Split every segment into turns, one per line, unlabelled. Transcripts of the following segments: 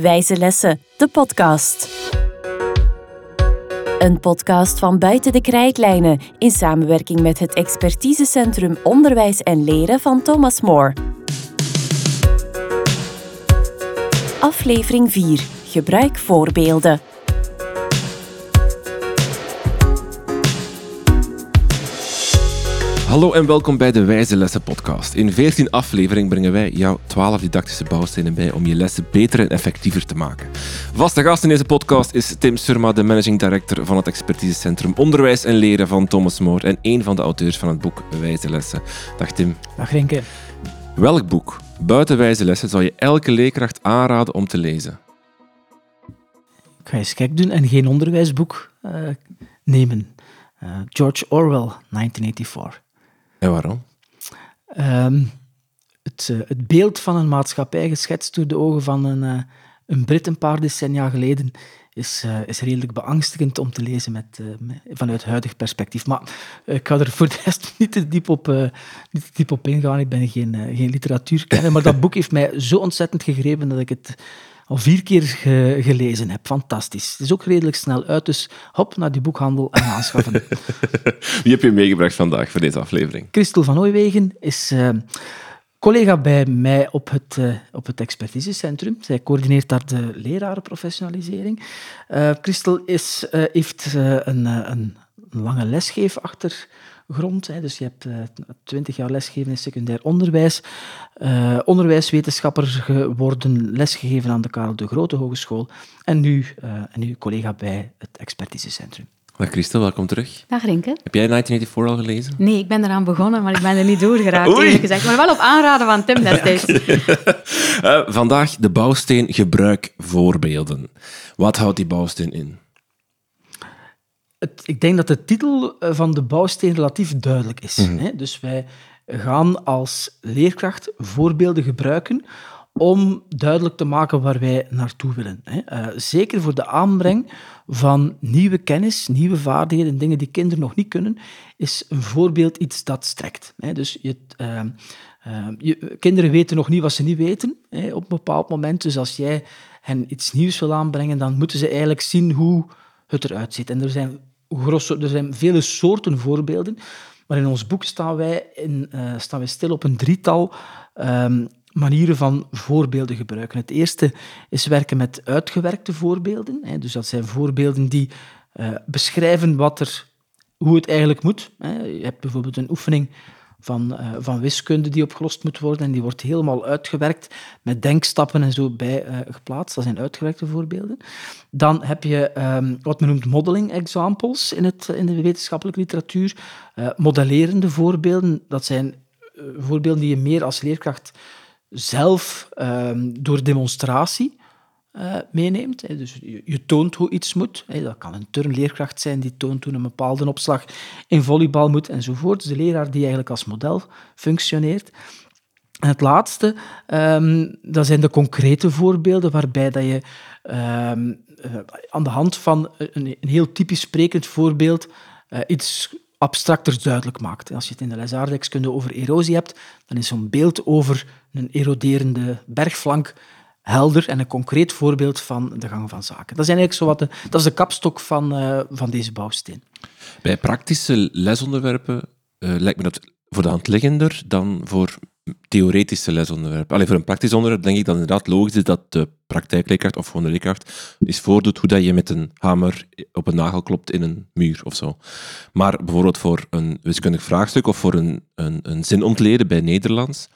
Wijze Lessen, de podcast. Een podcast van Buiten de Krijtlijnen in samenwerking met het expertisecentrum Onderwijs en Leren van Thomas More. Aflevering 4. Gebruik voorbeelden.
Hallo en welkom bij de Wijze Lessen podcast. In 14 afleveringen brengen wij jou 12 didactische bouwstenen bij om je lessen beter en effectiever te maken. Vaste gast in deze podcast is Tim Surma, de managing director van het expertisecentrum Onderwijs en Leren van Thomas More en een van de auteurs van het boek Wijze Lessen. Dag Tim.
Dag Renke.
Welk boek, buiten Wijze Lessen, zou je elke leerkracht aanraden om te lezen?
Ik ga eens gek doen en geen onderwijsboek uh, nemen. Uh, George Orwell, 1984.
Waarom?
Um, het, uh, het, beeld van een maatschappij geschetst door de ogen van een, uh, een Brit een paar decennia geleden is, uh, is redelijk beangstigend om te lezen met, met, vanuit huidig perspectief. Maar ik ga er voor de rest niet te diep op, niet te diep op ingaan. Ik ben geen, geen literatuurkenner, maar dat boek heeft mij zo ontzettend gegrepen dat ik het al vier keer ge gelezen heb. Fantastisch. Het is ook redelijk snel uit, dus hop naar die boekhandel en aanschaffen.
Wie heb je meegebracht vandaag voor deze aflevering?
Christel van Ooijwegen is uh, collega bij mij op het, uh, op het expertisecentrum. Zij coördineert daar de lerarenprofessionalisering. Uh, Christel is, heeft een, een, lange lesgeef achter grond. Hè. Dus je hebt twintig uh, jaar lesgeven in secundair onderwijs. Uh, onderwijswetenschapper geworden, lesgegeven aan de Karel de Grote Hogeschool. En nu, uh, en nu collega bij het expertisecentrum.
Dag Christel, welkom terug.
Dag Rinke.
Heb jij 1984 al gelezen?
Nee, ik ben eraan begonnen, maar ik ben er niet doorgeraakt, eerlijk gezegd. Maar wel op aanraden van Tim destijds.
uh, vandaag de bouwsteen gebruik voorbeelden. Wat houdt die bouwsteen in?
Het, ik denk dat de titel van de bouwsteen relatief duidelijk is. Mm -hmm. hè? Dus wij gaan als leerkracht voorbeelden gebruiken om duidelijk te maken waar wij naartoe willen. Uh, zeker voor de aanbreng van nieuwe kennis, nieuwe vaardigheden, dingen die kinderen nog niet kunnen, is een voorbeeld iets dat strekt. Hè? Dus je, uh, uh, je, kinderen weten nog niet wat ze niet weten hè, op een bepaald moment. Dus als jij hen iets nieuws wil aanbrengen, dan moeten ze eigenlijk zien hoe het eruit ziet. En er zijn, grosso, er zijn vele soorten voorbeelden. Maar in ons boek staan wij, in, uh, staan wij stil op een drietal um, manieren van voorbeelden gebruiken. Het eerste is werken met uitgewerkte voorbeelden. Hè. Dus dat zijn voorbeelden die uh, beschrijven wat er, hoe het eigenlijk moet. Hè. Je hebt bijvoorbeeld een oefening van, uh, van wiskunde die opgelost moet worden en die wordt helemaal uitgewerkt met denkstappen en zo bij uh, geplaatst. Dat zijn uitgewerkte voorbeelden. Dan heb je um, wat men noemt modeling examples in, het, in de wetenschappelijke literatuur. Modellerende voorbeelden, dat zijn voorbeelden die je meer als leerkracht zelf um, door demonstratie uh, meeneemt. Dus je, toont hoe iets moet. Hè. Dat kan een turnleerkracht zijn die toont hoe een bepaalde opslag in volleybal moet enzovoort. Dus de leraar die eigenlijk als model functioneert. En het laatste, um, dat zijn de concrete voorbeelden waarbij dat je um, uh, aan de hand van een, een, heel typisch sprekend voorbeeld uh, iets abstracter duidelijk maakt. Als je het in de lesaardijkskunde over erosie hebt, dan is zo'n beeld over een eroderende bergflank helder en een concreet voorbeeld van de gang van zaken. Dat, is eigenlijk zo wat de, dat is de kapstok van, uh, van deze bouwsteen.
Bij praktische lesonderwerpen uh, lijkt me dat voor de hand liggender dan voor theoretische lesonderwerpen. Alleen voor een praktisch onderwerp denk ik dat inderdaad logisch is dat de praktijkleerkracht of gewoon de leerkracht is voordoet hoe dat je met een hamer op een nagel klopt in een muur of zo. Maar bijvoorbeeld voor een wiskundig vraagstuk of voor een, een, een zin ontleden bij Nederlands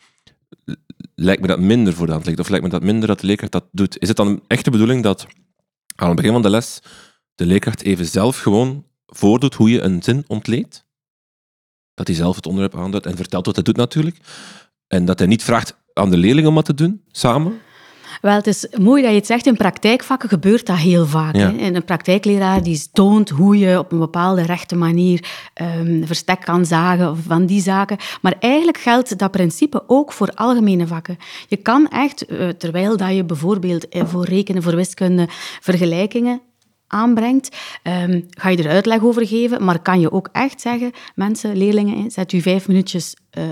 lijkt me dat minder voor de ligt. Of lijkt me dat minder dat de leerkracht dat doet. Is het dan echt de bedoeling dat aan het begin van de les de leerkracht even zelf gewoon voordoet hoe je een zin ontleedt? Dat hij zelf het onderwerp aanduidt en vertelt wat hij doet natuurlijk. En dat hij niet vraagt aan de leerling om wat te doen, samen?
Wel, het is mooi dat je het zegt. In praktijkvakken gebeurt dat heel vaak. Ja. Hè? En een praktijkleraar die toont hoe je op een bepaalde rechte manier um, verstek kan zagen of van die zaken. Maar eigenlijk geldt dat principe ook voor algemene vakken. Je kan echt, uh, terwijl dat je bijvoorbeeld uh, voor rekenen, voor wiskunde, vergelijkingen aanbrengt, um, ga je er uitleg over geven, maar kan je ook echt zeggen, mensen, leerlingen, zet u vijf minuutjes uh,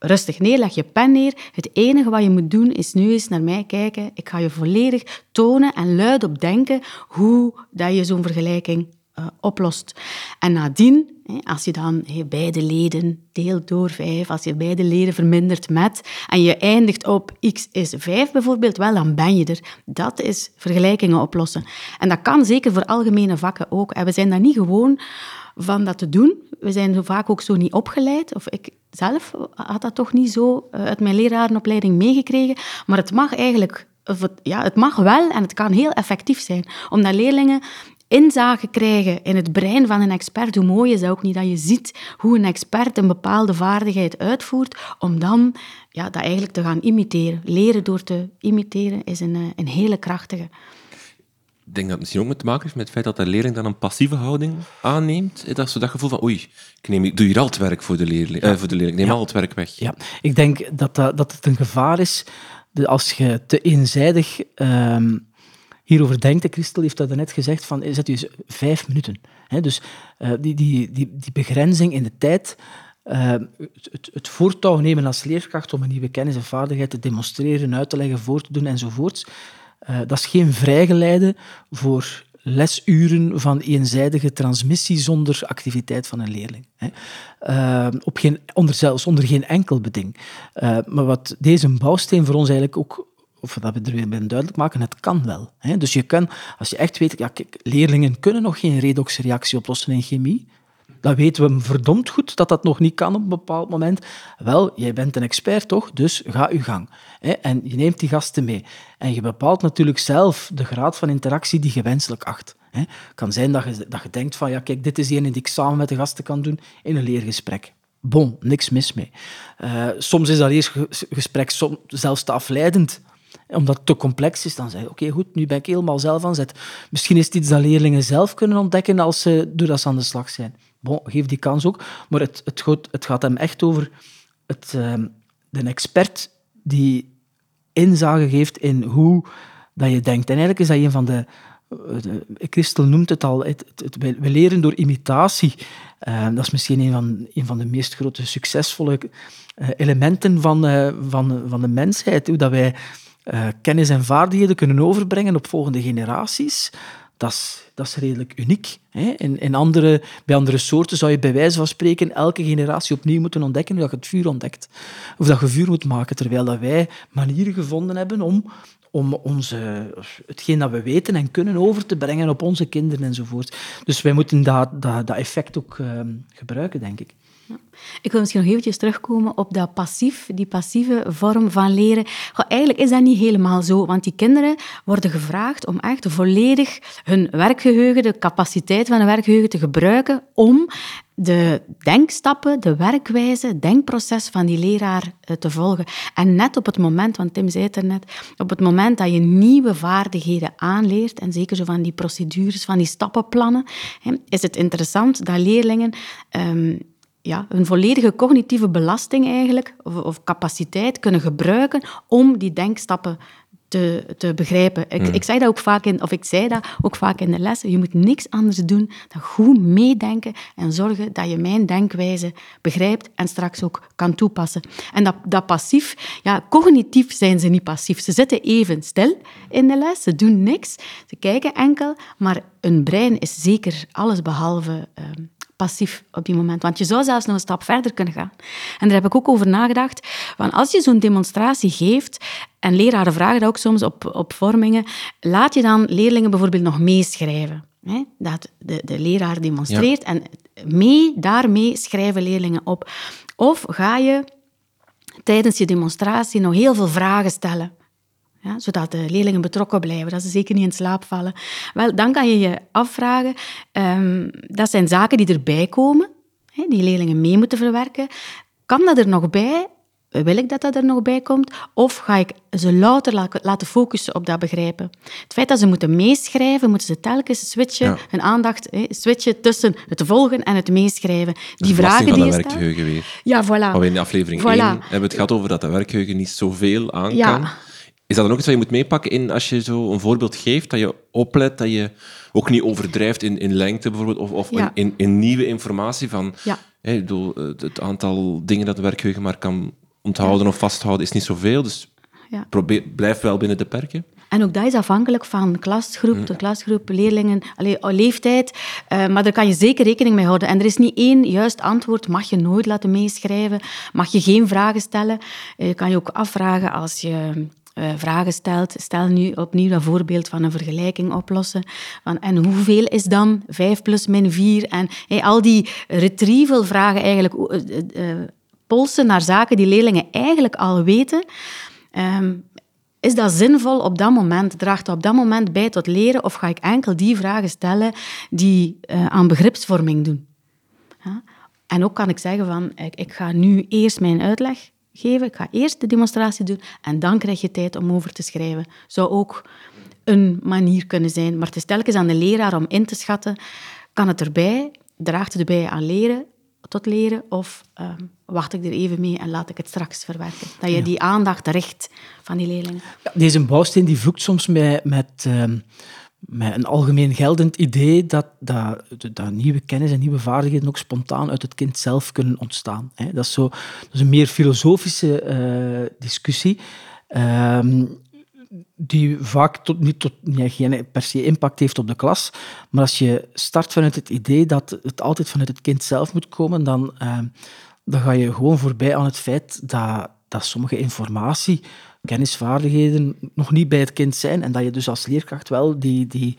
rustig neer, leg je pen neer. Het enige wat je moet doen is nu eens naar mij kijken. Ik ga je volledig tonen en luid op denken hoe dat je zo'n vergelijking uh, oplost. En nadien, als je dan beide leden deelt door 5, als je beide leden vermindert met, en je eindigt op x is 5 bijvoorbeeld, wel, dan ben je er. Dat is vergelijkingen oplossen. En dat kan zeker voor algemene vakken ook. En we zijn daar niet gewoon van dat te doen. We zijn zo vaak ook zo niet opgeleid, of ik zelf had dat toch niet zo eh, uit mijn lerarenopleiding meegekregen, maar het mag eigenlijk ja, het mag wel en het kan heel effectief zijn. Omdat leerlingen inzage krijgen in het brein van een expert, hoe mooi is dat ook niet, dat je ziet hoe een expert een bepaalde vaardigheid uitvoert, om dan ja, dat eigenlijk te gaan imiteren. Leren door te imiteren is een, eh, een hele krachtige.
Ik denk dat het misschien ook met te maken heeft met het feit dat de leerling dan een passieve houding aanneemt. Dat ze dat gevoel van, oei, ik, neem, ik doe hier al het werk voor de leerling. Eh, voor de leerling. Ik neem al het werk weg.
Ja, ik denk dat, dat, dat het een gevaar is als je te eenzijdig ehm, hierover denkt, Christel heeft dat net gezegd, van zet u eens vijf minuten. dus uh, die, die, die, die begrenzing in de tijd, uh, het, het voortouw nemen als leerkracht om een nieuwe kennis en vaardigheid te demonstreren, uit te leggen, voor te doen enzovoorts, uh, dat is geen vrijgeleide voor lesuren van eenzijdige transmissie zonder activiteit van een leerling. Hè. op geen, onder, zelfs onder geen enkel beding. maar wat deze bouwsteen voor ons eigenlijk ook of dat we er weer bij duidelijk maken, het kan wel. Hè? Dus je kan, als je echt weet, ja, kijk, leerlingen kunnen nog geen redoxreactie oplossen in chemie. Dan weten we verdomd goed dat dat nog niet kan op een bepaald moment. Wel, jij bent een expert toch, dus ga je gang. En je neemt die gasten mee. En je bepaalt natuurlijk zelf de graad van interactie die je wenselijk acht. Het kan zijn dat je, dat je denkt van, ja, kijk, dit is een die ik samen met de gasten kan doen in een leergesprek. Bon, niks mis mee. Uh, soms is dat leergesprek soms zelfs te afleidend omdat het te complex is, dan zeg je, oké, goed, nu ben ik helemaal zelf aan zet. Misschien is het iets dat leerlingen zelf kunnen ontdekken als ze, doordat ze aan de slag zijn. Bon, geef die kans ook. Maar het, het, gaat, het gaat hem echt over het, uh, de expert die inzage geeft in hoe dat je denkt. En eigenlijk is dat een van de... de Christel noemt het al, het, we leren door imitatie. Uh, dat is misschien een van, een van de meest grote succesvolle uh, elementen van, uh, van, van de mensheid. Hoe dat wij kennis en vaardigheden kunnen overbrengen op volgende generaties, dat is, dat redelijk uniek. Hè? In, in andere, bij andere soorten zou je bij wijze van spreken elke generatie opnieuw moeten ontdekken hoe je het vuur ontdekt. Of dat je vuur moet maken, terwijl dat wij manieren gevonden hebben om, om onze, hetgeen dat we weten en kunnen over te brengen op onze kinderen enzovoort. Dus wij moeten dat, dat, dat effect ook uh, gebruiken, denk ik.
Ik wil misschien nog eventjes terugkomen op dat passief, die passieve vorm van leren. Goh, eigenlijk is dat niet helemaal zo, want die kinderen worden gevraagd om echt volledig hun werkgeheugen, de capaciteit van hun werkgeheugen te gebruiken om de denkstappen, de werkwijze, het denkproces van die leraar eh, te volgen. En net op het moment, want Tim zei het er net, op het moment dat je nieuwe vaardigheden aanleert, en zeker zo van die procedures, van die stappenplannen, is het interessant dat leerlingen ehm, ja, een volledige cognitieve belasting eigenlijk, of, of, capaciteit kunnen gebruiken om die denkstappen te, te begrijpen. Ik, hmm. ik, zei dat ook vaak in, of ik zei dat ook vaak in de lessen. Je moet niks anders doen dan goed meedenken en zorgen dat je mijn denkwijze begrijpt en straks ook kan toepassen. En dat, dat passief, ja, cognitief zijn ze niet passief. Ze zitten even stil in de les, ze doen niks, ze kijken enkel, maar een brein is zeker alles behalve ehm, passief op die moment. Want je zou zelfs nog een stap verder kunnen gaan. En daar heb ik ook over nagedacht. Van als je zo'n demonstratie geeft, en leraren vragen dat ook soms op, op vormingen, laat je dan leerlingen bijvoorbeeld nog meeschrijven. Hè? Dat de, de leraar demonstreert en mee, daarmee schrijven leerlingen op. Of ga je tijdens je demonstratie nog heel veel vragen stellen. Ja, zodat de leerlingen betrokken blijven, dat ze zeker niet in slaap vallen. Wel, dan kan je je afvragen, um, dat zijn zaken die erbij komen, hè, die leerlingen mee moeten verwerken. Kan dat er nog bij? Wil ik dat dat er nog bij komt? Of ga ik ze louter laten focussen op dat begrijpen? Het feit dat ze moeten meeschrijven, moeten ze telkens switchen, ja. hun aandacht hè, switchen tussen het volgen en het meeschrijven. Die vragen die je
werkgeheugen weer.
Ja, voilà.
Maar in aflevering voilà. 1 hebben we het gehad over dat de werkgeheugen niet zoveel aan ja. kan. Is dat dan ook iets wat je moet meepakken in als je zo een voorbeeld geeft, dat je oplet, dat je ook niet overdrijft in, in lengte bijvoorbeeld, of, of ja. in, in, nieuwe informatie van
ja.
bedoel, het aantal dingen dat de werkgeheugen maar kan onthouden of vasthouden is niet zoveel. Dus
Ja.
probeer, blijf wel binnen de perken.
En ook dat is afhankelijk van klasgroep, de klasgroep, leerlingen, allee, leeftijd. Eh, maar daar kan je zeker rekening mee houden. En er is niet één juist antwoord. Mag je nooit laten meeschrijven? Mag je geen vragen stellen? Eh, Je kan je ook afvragen als je eh, vragen stelt. Stel nu opnieuw dat voorbeeld van een vergelijking oplossen. Van, en hoeveel is dan 5 plus min 4? En al die retrieval-vragen eigenlijk... eh, eh, polsen naar zaken die leerlingen eigenlijk al weten. Ehm, is dat zinvol op dat moment? Draagt dat op dat moment bij tot leren? Of ga ik enkel die vragen stellen die aan begripsvorming doen? Ja? En ook kan ik zeggen van, ik, ik ga nu eerst mijn uitleg geven, ik ga eerst de demonstratie doen en dan krijg je tijd om over te schrijven. Zou ook een manier kunnen zijn. Maar het is telkens aan de leraar om in te schatten, kan het erbij, draagt het erbij aan leren, tot leren, of ehm, wacht ik er even mee en laat ik het straks verwerken? Dat je die aandacht richt van die leerlingen.
Ja, deze bouwsteen die vloekt soms met, met, ehm, met een algemeen geldend idee dat, dat, dat nieuwe kennis en nieuwe vaardigheden ook spontaan uit het kind zelf kunnen ontstaan. Dat, is zo, dat is een meer filosofische eh, discussie. ehm, die vaak tot, niet, tot, geen per se impact heeft op de klas. Maar als je start vanuit het idee dat het altijd vanuit het kind zelf moet komen, dan, ehm, dan ga je gewoon voorbij aan het feit dat, dat sommige informatie, kennisvaardigheden nog niet bij het kind zijn en dat je dus als leerkracht wel die, die,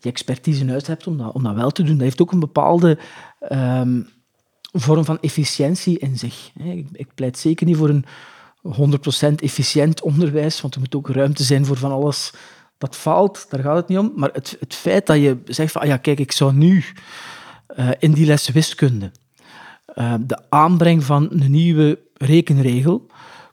die expertise in hebt om dat, om dat wel te doen. Dat heeft ook een bepaalde ehm, vorm van efficiëntie in zich. Ik, ik pleit zeker niet voor een 100% efficiënt onderwijs, want er moet ook ruimte zijn voor van alles dat faalt, daar gaat het niet om. Maar het, het feit dat je zegt van, ah ja, kijk, ik zou nu eh, in die les wiskunde eh, de aanbreng van een nieuwe rekenregel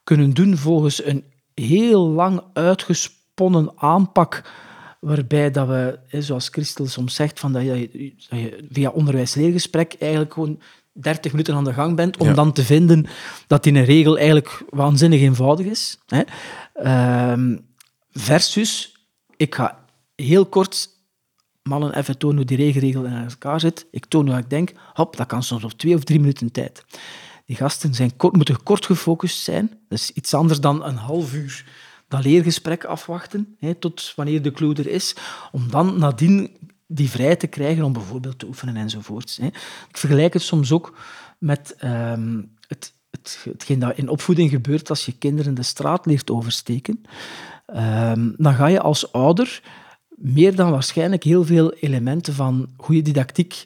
kunnen doen volgens een heel lang uitgesponnen aanpak waarbij dat we, zoals Christel soms zegt, van dat, je, dat je via onderwijs-leergesprek eigenlijk gewoon 30 minuten aan de gang bent om
Ja.
dan te vinden dat die een regel eigenlijk waanzinnig eenvoudig is. Hè. Ehm, versus, ik ga heel kort mannen even tonen hoe die regenregel in elkaar zit. Ik toon hoe ik denk. Hop, dat kan soms op twee of drie minuten tijd. Die gasten zijn moeten kort gefocust zijn. Dat is iets anders dan een half uur dat leergesprek afwachten, hè, tot wanneer de clue is, om dan nadien die vrij te krijgen om bijvoorbeeld te oefenen enzovoorts. Hè. Ik vergelijk het soms ook met ehm, het, het, hetgeen dat in opvoeding gebeurt als je kinderen de straat leert oversteken. Ehm, dan ga je als ouder meer dan waarschijnlijk heel veel elementen van goede didactiek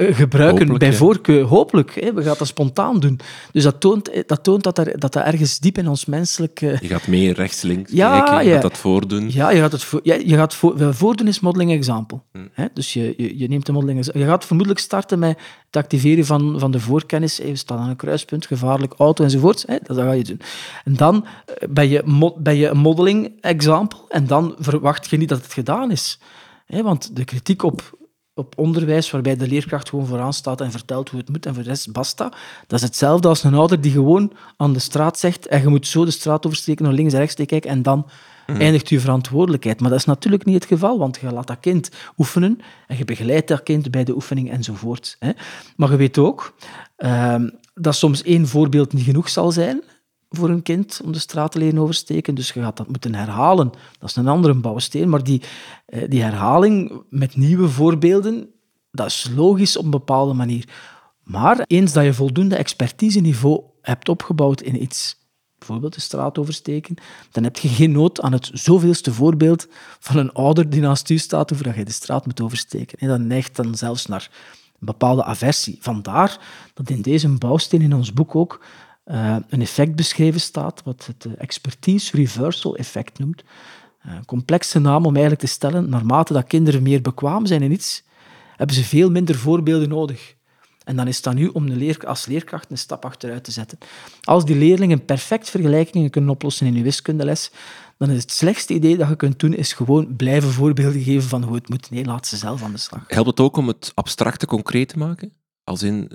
gebruiken
Hopelijk,
bij voorkeur. Hopelijk, hè, we gaan dat spontaan doen. Dus dat toont, dat, toont dat, er, dat dat ergens diep in ons menselijke...
Je gaat meer rechts, links
Ja,
kijken, je
ja.
gaat dat voordoen.
Ja, je gaat het voor, ja, je gaat voor, voordoen is modeling example.
Hmm.
Hè? Dus je, je, je neemt de modeling. Je gaat vermoedelijk starten met het activeren van, van de voorkennis. Hey, we staan aan een kruispunt, gevaarlijk auto enzovoort. Hè? Dat, dat ga je doen. En dan eh, ben je, ben je een modeling example en dan verwacht je niet dat het gedaan is. Hè? Want de kritiek op, op onderwijs, waarbij de leerkracht gewoon vooraan staat en vertelt hoe het moet en voor de rest basta, dat is hetzelfde als een ouder die gewoon aan de straat zegt en je moet zo de straat oversteken, naar links en rechts te kijken en dan eindigt je verantwoordelijkheid. Maar dat is natuurlijk niet het geval, want je laat dat kind oefenen en je begeleidt dat kind bij de oefening enzovoort. Hè. Maar je weet ook ehm, dat soms één voorbeeld niet genoeg zal zijn voor een kind om de straat te leren oversteken. Dus je gaat dat moeten herhalen. Dat is een andere bouwsteen. Maar die, eh, die herhaling met nieuwe voorbeelden, dat is logisch op een bepaalde manier. Maar eens dat je voldoende expertiseniveau hebt opgebouwd in iets, bijvoorbeeld de straat oversteken, dan heb je geen nood aan het zoveelste voorbeeld van een ouder die naast u staat over je de straat moet oversteken. En dat neigt dan zelfs naar een bepaalde aversie. Vandaar dat in deze bouwsteen in ons boek ook eh, een effect beschreven staat, wat het eh, expertise reversal effect noemt. Eh, Een complexe naam om eigenlijk te stellen, naarmate dat kinderen meer bekwaam zijn in iets, hebben ze veel minder voorbeelden nodig. En dan is dat nu om de leer, als leerkracht een stap achteruit te zetten. Als die leerlingen perfect vergelijkingen kunnen oplossen in je wiskundeles, dan is het slechtste idee dat je kunt doen, is gewoon blijven voorbeelden geven van hoe het moet. Nee, laat ze zelf aan de slag.
Helpt het ook om het abstracte concreet te maken? Als in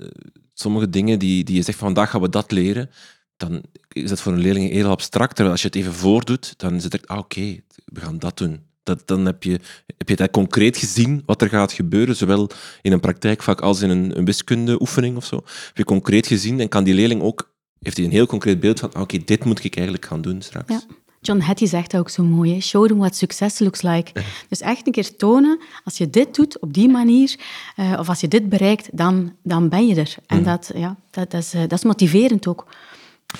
sommige dingen die, die je zegt, van vandaag gaan we dat leren, dan is dat voor een leerling heel abstract. Terwijl als je het even voordoet, dan is het echt, ah, oké, we gaan dat doen. Dat, dan heb je, heb je het concreet gezien wat er gaat gebeuren, zowel in een praktijkvak als in een, een wiskundeoefening of zo. Heb je concreet gezien en kan die leerling ook heeft hij een heel concreet beeld van, oké, dit moet ik eigenlijk gaan doen straks.
John Hattie zegt dat ook zo mooi. Hè? Show them what success looks like. Dus echt een keer tonen, als je dit doet op die manier, uh, of als je dit bereikt, dan, dan ben je er. En dat, ja, dat, dat, is, uh, dat is motiverend ook.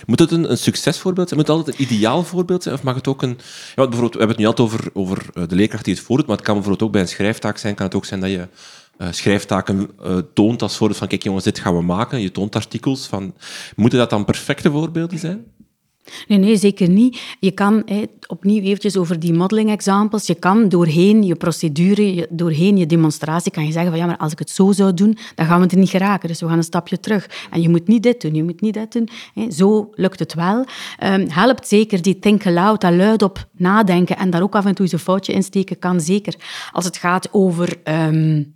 Moet het een, een, succesvoorbeeld zijn? Moet het altijd een ideaal voorbeeld zijn? Of mag het ook een... Ja, bijvoorbeeld, we hebben het nu altijd over, over eh, de leerkracht die het voordoet, maar het kan bijvoorbeeld ook bij een schrijftaak zijn. Kan het ook zijn dat je uh, schrijftaken uh, toont als voorbeeld van kijk jongens, dit gaan we maken. Je toont artikels. Van, moeten dat dan perfecte voorbeelden zijn?
Nee, nee, zeker niet. Je kan, opnieuw eventjes over die modeling examples, je kan doorheen je procedure, je, doorheen je demonstratie, kan je zeggen van ja, maar als ik het zo zou doen, dan gaan we er niet geraken. Dus we gaan een stapje terug. En je moet niet dit doen, je moet niet dit doen. Zo lukt het wel. Um, helpt zeker die think aloud, dat luid op nadenken en daar ook af en toe eens een foutje insteken, kan zeker. Als het gaat over... Um,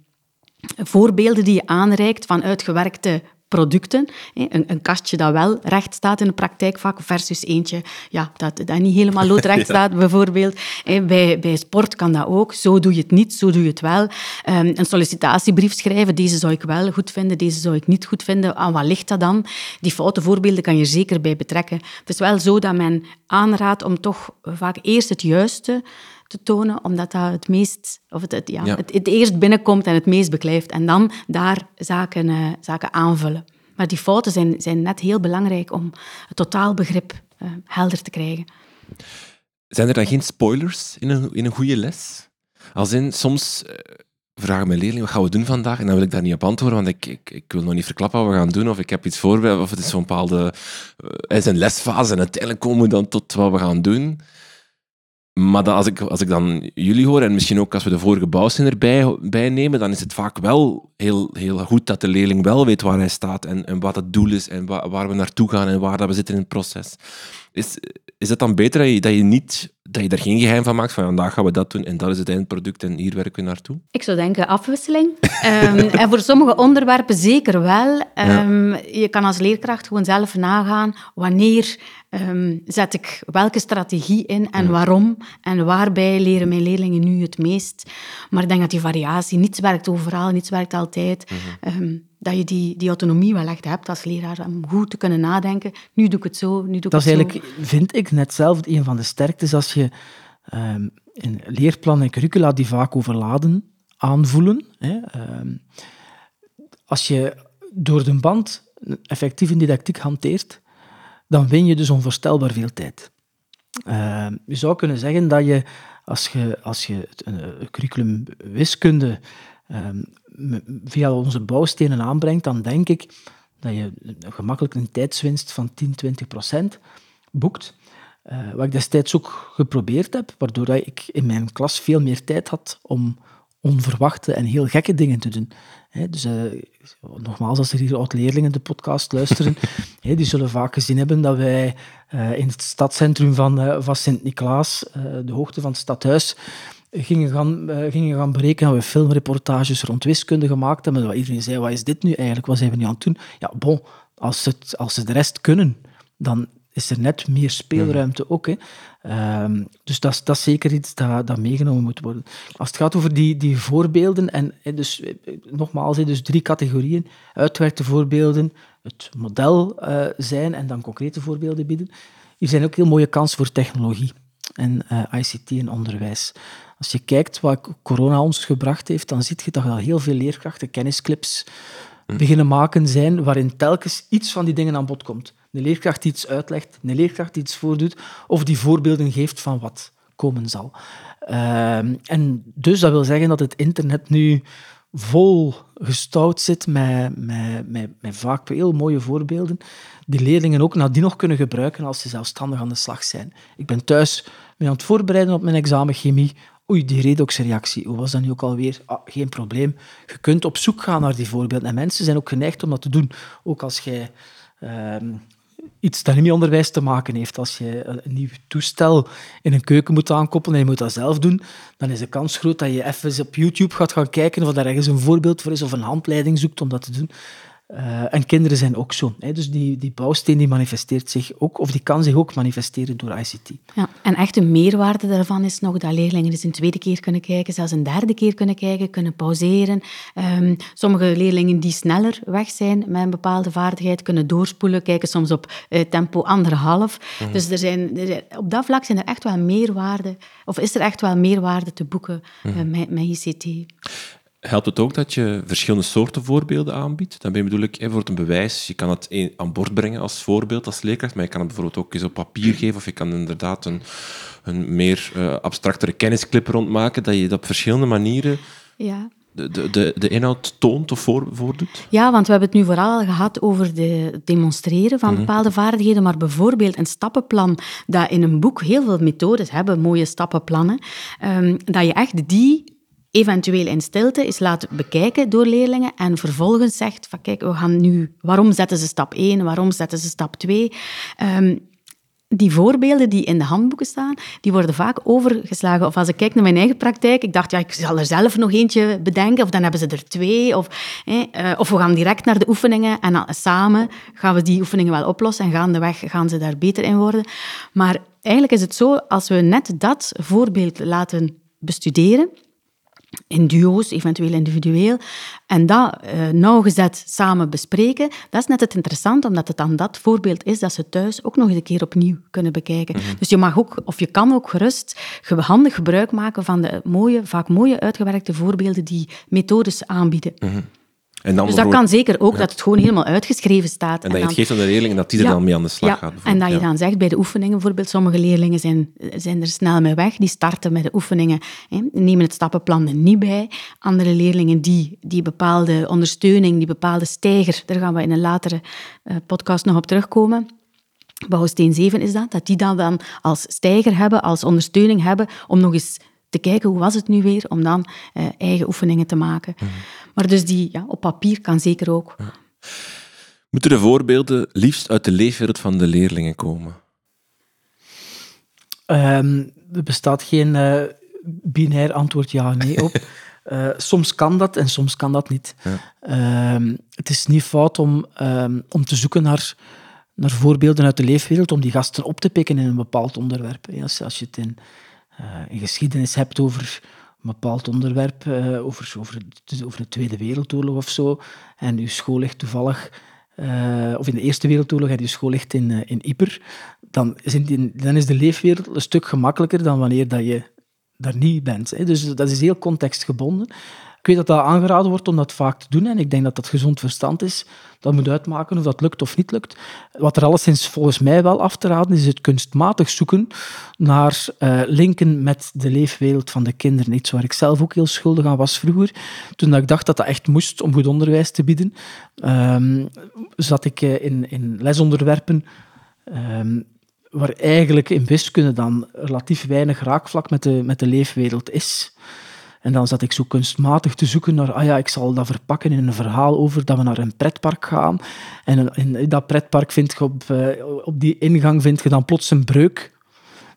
voorbeelden die je aanreikt van uitgewerkte producten. Een, een, kastje dat wel recht staat in een praktijkvak versus eentje ja, dat, dat niet helemaal loodrecht staat, bijvoorbeeld. Bij, bij sport kan dat ook. Zo doe je het niet, zo doe je het wel. Ehm, een sollicitatiebrief schrijven, deze zou ik wel goed vinden, deze zou ik niet goed vinden. Aan wat ligt dat dan? Die foute voorbeelden kan je zeker bij betrekken. Het is wel zo dat men aanraadt om toch vaak eerst het juiste te tonen, omdat dat het meest, of het, het ja, Het, het, eerst binnenkomt en het meest beklijft. En dan daar zaken, uh, zaken aanvullen. Maar die fouten zijn, zijn net heel belangrijk om het totaalbegrip uh, helder te krijgen.
Zijn er dan geen spoilers in een, in een goede les? Als in, soms uh, vragen mijn leerlingen, wat gaan we doen vandaag? En dan wil ik daar niet op antwoorden, want ik, ik, ik wil nog niet verklappen wat we gaan doen, of ik heb iets voorbereid, of het is zo'n bepaalde... Uh, is een lesfase en uiteindelijk komen we dan tot wat we gaan doen. Maar als, ik, als ik dan jullie hoor, en misschien ook als we de vorige bouwsteen erbij bij nemen, dan is het vaak wel heel, heel goed dat de leerling wel weet waar hij staat en, en wat het doel is en waar we naartoe gaan en waar dat we zitten in het proces. Is, is het dan beter dat je, dat je, niet, dat je er geen geheim van maakt van vandaag gaan we dat doen en dat is het eindproduct en hier werken we naartoe?
Ik zou denken afwisseling. um, en voor sommige onderwerpen zeker wel. Um, ja. Je kan als leerkracht gewoon zelf nagaan wanneer um, zet ik welke strategie in en waarom en waarbij leren mijn leerlingen nu het meest. Maar ik denk dat die variatie, niets werkt overal, niets werkt altijd. Mm dat je die, die autonomie wel echt hebt als leraar om goed te kunnen nadenken. Nu doe ik het zo, nu doe ik
dat
het zo.
Dat is eigenlijk, vind ik, net zelf een van de sterktes als je um, in leerplannen en curricula die vaak overladen aanvoelen. Hè, um, als je door de band effectief in didactiek hanteert, dan win je dus onvoorstelbaar veel tijd. Uh, je zou kunnen zeggen dat je, als je, als je een curriculum wiskunde via onze bouwstenen aanbrengt, dan denk ik dat je gemakkelijk een tijdswinst van 10, 20 procent boekt. Uh, wat ik destijds ook geprobeerd heb, waardoor ik in mijn klas veel meer tijd had om onverwachte en heel gekke dingen te doen. He, dus uh, nogmaals, als er hier oud-leerlingen de podcast luisteren, he, die zullen vaak gezien hebben dat wij uh, in het stadscentrum van, van Sint-Niklaas, de hoogte van het stadhuis, gingen gaan, gingen gaan berekenen. We filmreportages rond wiskunde gemaakt hebben. Dat iedereen zei, wat is dit nu eigenlijk? Wat zijn we nu aan het doen? Ja, bon, als, het, als ze de rest kunnen, dan is er net meer speelruimte ook. Hè. Um, dus dat, dat is zeker iets dat, dat meegenomen moet worden. Als het gaat over die, die voorbeelden, en dus, nogmaals, dus drie categorieën, uitwerkte voorbeelden, het model uh, zijn en dan concrete voorbeelden bieden. Hier zijn ook heel mooie kansen voor technologie en uh, ICT in onderwijs. Als je kijkt wat corona ons gebracht heeft, dan zie je dat al heel veel leerkrachten kennisclips beginnen maken zijn waarin telkens iets van die dingen aan bod komt. Een leerkracht die iets uitlegt, een leerkracht die iets voordoet, of die voorbeelden geeft van wat komen zal. Uh, en dus dat wil zeggen dat het internet nu vol gestouwd zit met, met, met, met vaak heel mooie voorbeelden, die leerlingen ook nadien nog kunnen gebruiken als ze zelfstandig aan de slag zijn. Ik ben thuis mee aan het voorbereiden op mijn examen chemie. Oei, die redoxreactie, hoe was dat nu ook alweer? Ah, geen probleem. Je kunt op zoek gaan naar die voorbeelden. En mensen zijn ook geneigd om dat te doen. Ook als jij uh, iets dat niet met onderwijs te maken heeft. Als je een nieuw toestel in een keuken moet aankoppelen en je moet dat zelf doen, dan is de kans groot dat je even op YouTube gaat gaan kijken of er ergens een voorbeeld voor is of een handleiding zoekt om dat te doen. Uh, en kinderen zijn ook zo. Hè. Dus die, die bouwsteen die manifesteert zich ook, of die kan zich ook manifesteren door ICT.
Ja, en echt een meerwaarde daarvan is nog dat leerlingen dus een tweede keer kunnen kijken, zelfs een derde keer kunnen kijken, kunnen pauzeren. Um, sommige leerlingen die sneller weg zijn met een bepaalde vaardigheid, kunnen doorspoelen, kijken soms op uh, tempo anderhalf. Mm. Dus er zijn, er, op dat vlak zijn er echt wel meerwaarde, of is er echt wel meerwaarde te boeken mm. uh, met, met ICT.
Helpt het ook dat je verschillende soorten voorbeelden aanbiedt? Daarmee bedoel ik bijvoorbeeld een bewijs. Je kan het aan boord brengen als voorbeeld, als leerkracht, maar je kan het bijvoorbeeld ook eens op papier geven of je kan inderdaad een, een meer uh, abstractere kennisclip rondmaken, dat je dat op verschillende manieren ja. de, de, de, de inhoud toont of voor, voordoet?
Ja, want we hebben het nu vooral gehad over de demonstreren van mhm. bepaalde vaardigheden, maar bijvoorbeeld een stappenplan, dat in een boek heel veel methodes hebben, mooie stappenplannen, um, dat je echt die eventueel in stilte is laten bekijken door leerlingen en vervolgens zegt van kijk, we gaan nu, waarom zetten ze stap 1, waarom zetten ze stap 2? Ehm, die voorbeelden die in de handboeken staan, die worden vaak overgeslagen. Of als ik kijk naar mijn eigen praktijk, ik dacht, ja, ik zal er zelf nog eentje bedenken, of dan hebben ze er twee. Of, eh, of we gaan direct naar de oefeningen en samen gaan we die oefeningen wel oplossen en gaandeweg gaan ze daar beter in worden. Maar eigenlijk is het zo, als we net dat voorbeeld laten bestuderen, in duo's, eventueel individueel, en dat uh, nauwgezet samen bespreken, dat is net het interessant, omdat het dan dat voorbeeld is dat ze thuis ook nog eens een keer opnieuw kunnen bekijken. Mhm. Dus je mag ook, of je kan ook gerust handig gebruik maken van de mooie, vaak mooie uitgewerkte voorbeelden die methodes aanbieden. Mm dus dat kan zeker ook, dat het gewoon helemaal uitgeschreven staat.
En, dat je het geeft aan de leerlingen dat die er dan mee aan de slag
ja,
gaat.
En dat je dan zegt bij de oefeningen bijvoorbeeld, sommige leerlingen zijn, zijn er snel mee weg, die starten met de oefeningen, hè, nemen het stappenplan er niet bij. Andere leerlingen die, die bepaalde ondersteuning, die bepaalde stijger, daar gaan we in een latere uh, podcast nog op terugkomen. Bouwsteen 7 is dat, dat die dan, dan als stijger hebben, als ondersteuning hebben, om nog eens te kijken hoe was het nu weer, om dan uh, eigen oefeningen te maken. Mhm. Maar dus die ja, op papier kan zeker ook.
Moeten de voorbeelden liefst uit de leefwereld van de leerlingen komen?
Um, er bestaat geen uh, binair antwoord ja-nee op. Uh, soms kan dat en soms kan dat niet. Ja. Uh, het is niet fout om, um, om te zoeken naar, naar voorbeelden uit de leefwereld, om die gasten op te pikken in een bepaald onderwerp. Als, als je het in, uh, in geschiedenis hebt over een bepaald onderwerp uh, over, over, over de Tweede Wereldoorlog of zo. En uw school ligt toevallig, uh, of in de Eerste Wereldoorlog en uw school ligt in, in Yper, dan is, dan is de leefwereld een stuk gemakkelijker dan wanneer dat je daar niet bent. Hè. Dus dat is heel contextgebonden. Ik weet dat dat aangeraden wordt om dat vaak te doen en ik denk dat dat gezond verstand is. Dat moet uitmaken of dat lukt of niet lukt. Wat er alleszins volgens mij wel af te raden is het kunstmatig zoeken naar uh, linken met de leefwereld van de kinderen. Iets waar ik zelf ook heel schuldig aan was vroeger. Toen ik dacht dat dat echt moest om goed onderwijs te bieden, um, zat ik uh, in, in lesonderwerpen um, waar eigenlijk in wiskunde dan relatief weinig raakvlak met de, met de leefwereld is. En dan zat ik zo kunstmatig te zoeken naar, ah ja, ik zal dat verpakken in een verhaal over dat we naar een pretpark gaan. En in dat pretpark vind je op, uh, op die ingang vind je dan plots een breuk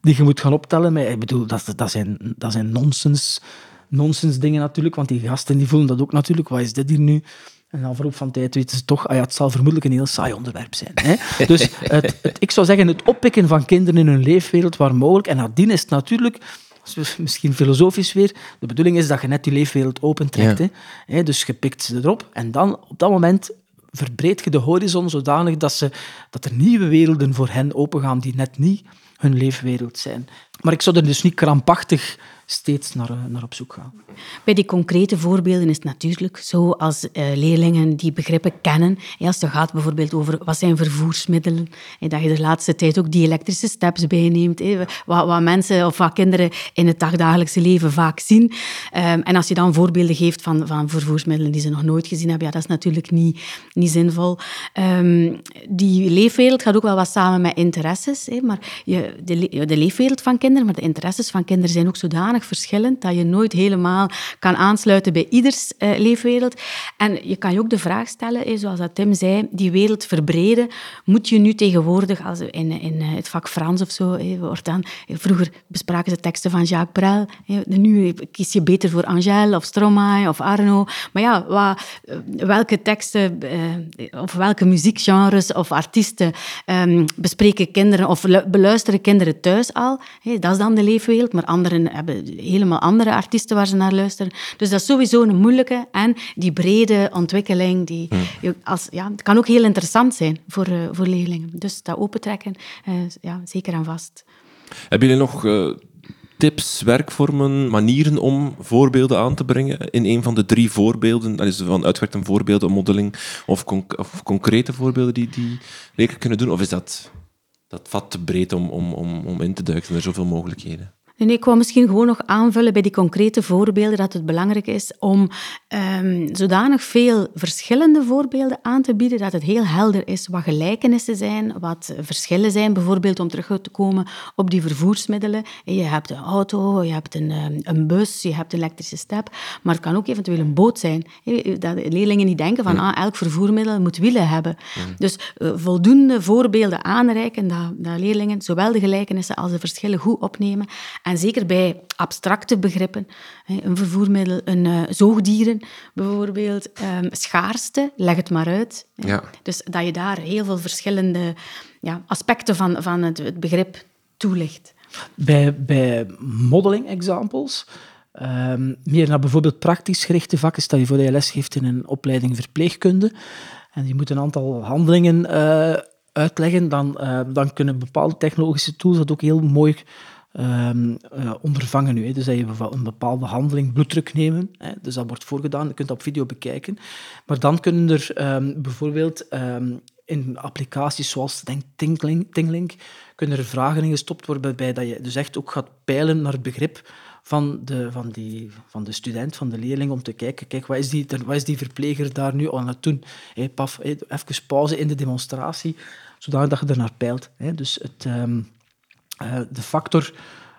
die je moet gaan optellen. Maar ik bedoel, dat, dat zijn, dat zijn nonsens, nonsens dingen natuurlijk, want die gasten die voelen dat ook natuurlijk. Wat is dit hier nu? En na verloop van tijd weten ze toch, ah ja, het zal vermoedelijk een heel saai onderwerp zijn. Hè? Dus het, het, ik zou zeggen, het oppikken van kinderen in hun leefwereld waar mogelijk. En nadien is het natuurlijk misschien filosofisch weer. De bedoeling is dat je net je leefwereld opentrekt. Ja. Hè? Dus je pikt ze erop en dan op dat moment verbreed je de horizon zodanig dat, ze, dat er nieuwe werelden voor hen opengaan die net niet hun leefwereld zijn. Maar ik zou er dus niet krampachtig steeds naar, eh, naar op zoek gaan.
Bij die concrete voorbeelden is het natuurlijk zo als uh, leerlingen die begrippen kennen. als het gaat bijvoorbeeld over wat zijn vervoersmiddelen, en dat je de laatste tijd ook die elektrische steps bijneemt, wat, wat, mensen of wat kinderen in het dagdagelijkse leven vaak zien. Um, en als je dan voorbeelden geeft van, van vervoersmiddelen die ze nog nooit gezien hebben, ja, dat is natuurlijk niet, niet zinvol. Um, die leefwereld gaat ook wel wat samen met interesses, maar de leefwereld van kinderen, maar de interesses van kinderen zijn ook zodanig verschillend dat je nooit helemaal kan aansluiten bij ieders uh, leefwereld. En je kan je ook de vraag stellen, zoals dat Tim zei, die wereld verbreden. Moet je nu tegenwoordig, als in, in het vak Frans of zo, wordt dan, vroeger bespraken ze teksten van Jacques Brel, nu kies je beter voor Angèle of Stromae of Arno. Maar ja, wat, welke teksten of welke muziekgenres of artiesten um, bespreken kinderen of beluisteren kinderen thuis al. dat is dan de leefwereld, maar anderen hebben helemaal andere artiesten waar ze naar luisteren. Dus dat is sowieso een moeilijke. En die brede ontwikkeling, die, hmm. als, ja, het kan ook heel interessant zijn voor, uh, voor leerlingen. Dus dat opentrekken, uh, ja, zeker en vast.
Hebben jullie nog uh, tips, werkvormen, manieren om voorbeelden aan te brengen in een van de drie voorbeelden? Dat is van uitgewerkte voorbeelden, modeling of, of concrete voorbeelden die, die leerlingen kunnen doen? Of is dat, dat vat te breed om, om, om, om in te duiken? Er zijn zoveel mogelijkheden.
Nee, ik wou misschien gewoon nog aanvullen bij die concrete voorbeelden dat het belangrijk is om um, zodanig veel verschillende voorbeelden aan te bieden dat het heel helder is wat gelijkenissen zijn, wat verschillen zijn, bijvoorbeeld om terug te komen op die vervoersmiddelen. Je hebt een auto, je hebt een, ehm, een bus, je hebt een elektrische step, maar het kan ook eventueel een boot zijn. Dat leerlingen niet denken van ah, elk vervoermiddel moet wielen hebben. Dus uh, voldoende voorbeelden aanreiken dat, dat leerlingen zowel de gelijkenissen als de verschillen goed opnemen en zeker bij abstracte begrippen, een vervoermiddel, een uh, zoogdieren bijvoorbeeld, um, schaarste, leg het maar uit. Ja. Dus dat je daar heel veel verschillende ja, aspecten van, van het, het begrip toelicht.
Bij, bij modeling examples, um, meer naar bijvoorbeeld praktisch gerichte vakken, stel je voor dat je les geeft in een opleiding verpleegkunde en je moet een aantal handelingen uh, uitleggen, dan, uh, dan kunnen bepaalde technologische tools dat ook heel mooi um, uh, ondervangen nu. Hè. Dus dat je een bepaalde handeling, bloeddruk nemen, hè. dus dat wordt voorgedaan, je kunt dat op video bekijken. Maar dan kunnen er um, bijvoorbeeld um, in applicaties zoals denk kunnen er vragen in gestopt worden waarbij dat je dus echt ook gaat peilen naar het begrip van de, van, die, van de student, van de leerling, om te kijken, kijk, wat is die, wat is die verpleger daar nu aan het doen? Hey, paf, hey, even pauze in de demonstratie, zodat je er naar peilt. Dus het, uh, de factor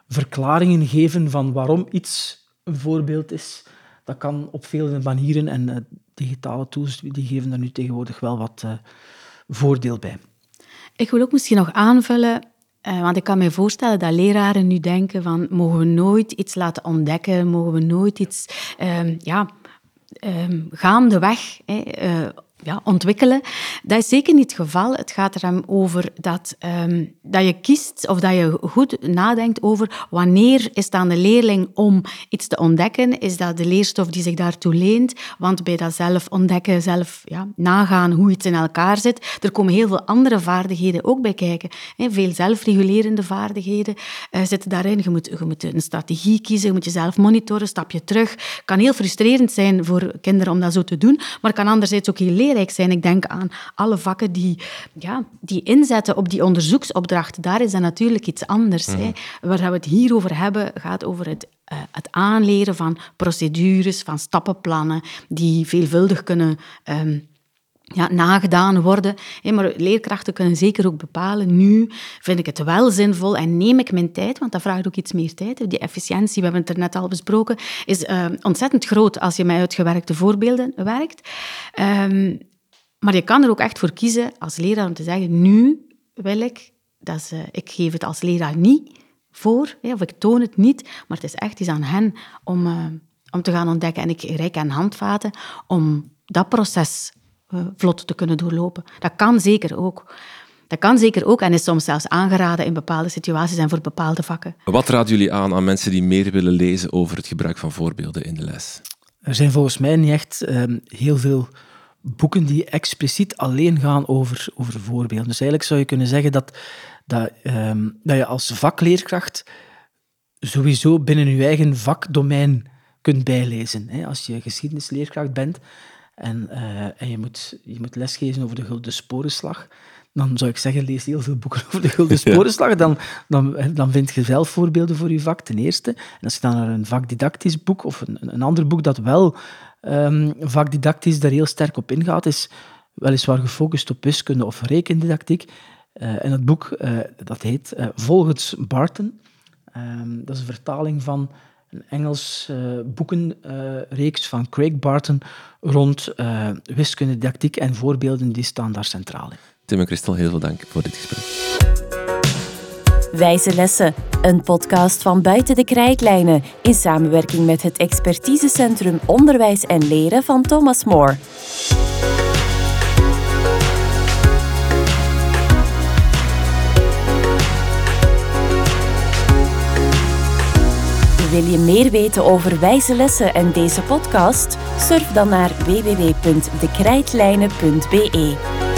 verklaringen geven van waarom iets een voorbeeld is, dat kan op vele manieren en uh, digitale tools die geven daar nu tegenwoordig wel wat uh, voordeel bij.
Ik wil ook misschien nog aanvullen, want ik kan me voorstellen dat leraren nu denken van mogen we nooit iets laten ontdekken, mogen we nooit iets ehm, ja, um, gaandeweg ja, ontwikkelen. Dat is zeker niet het geval. Het gaat er over dat, um, dat je kiest of dat je goed nadenkt over wanneer is het aan de leerling om iets te ontdekken. Is dat de leerstof die zich daartoe leent? Want bij dat zelf ontdekken, zelf ja, nagaan hoe iets in elkaar zit, er komen heel veel andere vaardigheden ook bij kijken. Veel zelfregulerende vaardigheden uh, zitten daarin. Je moet, je moet een strategie kiezen, je moet jezelf monitoren, stap je terug. Het kan heel frustrerend zijn voor kinderen om dat zo te doen, maar het kan anderzijds ook heel leerrijk zijn. Ik denk aan alle vakken die, ja, die inzetten op die onderzoeksopdrachten. Daar is dat natuurlijk iets anders. hè. Mhm. Waar we het hier over hebben, gaat over het uh, het aanleren van procedures, van stappenplannen, die veelvuldig kunnen um, ja, nagedaan worden. Maar leerkrachten kunnen zeker ook bepalen, nu vind ik het wel zinvol en neem ik mijn tijd, want dat vraagt ook iets meer tijd. Die efficiëntie, we hebben het er net al besproken, is uh, ontzettend groot als je met uitgewerkte voorbeelden werkt. Um, maar je kan er ook echt voor kiezen als leraar om te zeggen, nu wil ik, dat uh, ik geef het als leraar niet voor, of ik toon het niet, maar het is echt iets aan hen om, uh, om te gaan ontdekken. En ik reik aan handvaten om dat proces vlot te kunnen doorlopen. Dat kan zeker ook. Dat kan zeker ook en is soms zelfs aangeraden in bepaalde situaties en voor bepaalde vakken.
Wat raden jullie aan aan mensen die meer willen lezen over het gebruik van voorbeelden in de les?
Er zijn volgens mij niet echt um, heel veel boeken die expliciet alleen gaan over, over voorbeelden. Dus eigenlijk zou je kunnen zeggen dat, dat, um, dat je als vakleerkracht sowieso binnen je eigen vakdomein kunt bijlezen. Hè. Als je geschiedenisleerkracht bent, en, uh, en je, moet, je moet lesgeven over de Gulden Sporenslag, dan zou ik zeggen, lees heel veel boeken over de Gulden Sporenslag. Dan, dan, dan vind je zelf voorbeelden voor je vak, ten eerste. En als je dan naar een vakdidactisch boek of een, een ander boek dat wel um, vakdidactisch daar heel sterk op ingaat, is weliswaar gefocust op wiskunde of rekendidactiek. Uh, en het boek, uh, dat heet uh, Volgens Barton. Ehm, dat is een vertaling van een Engels uh, boekenreeks van Craig Barton rond uh, wiskunde, didactiek en voorbeelden die staan daar centraal in.
Tim en Christel, heel veel dank voor dit gesprek.
Wijze Lessen, een podcast van Buiten de Krijtlijnen in samenwerking met het expertisecentrum Onderwijs en Leren van Thomas More. Wil je meer weten over wijze lessen en deze podcast? Surf dan naar www.dekrijtlijnen.be.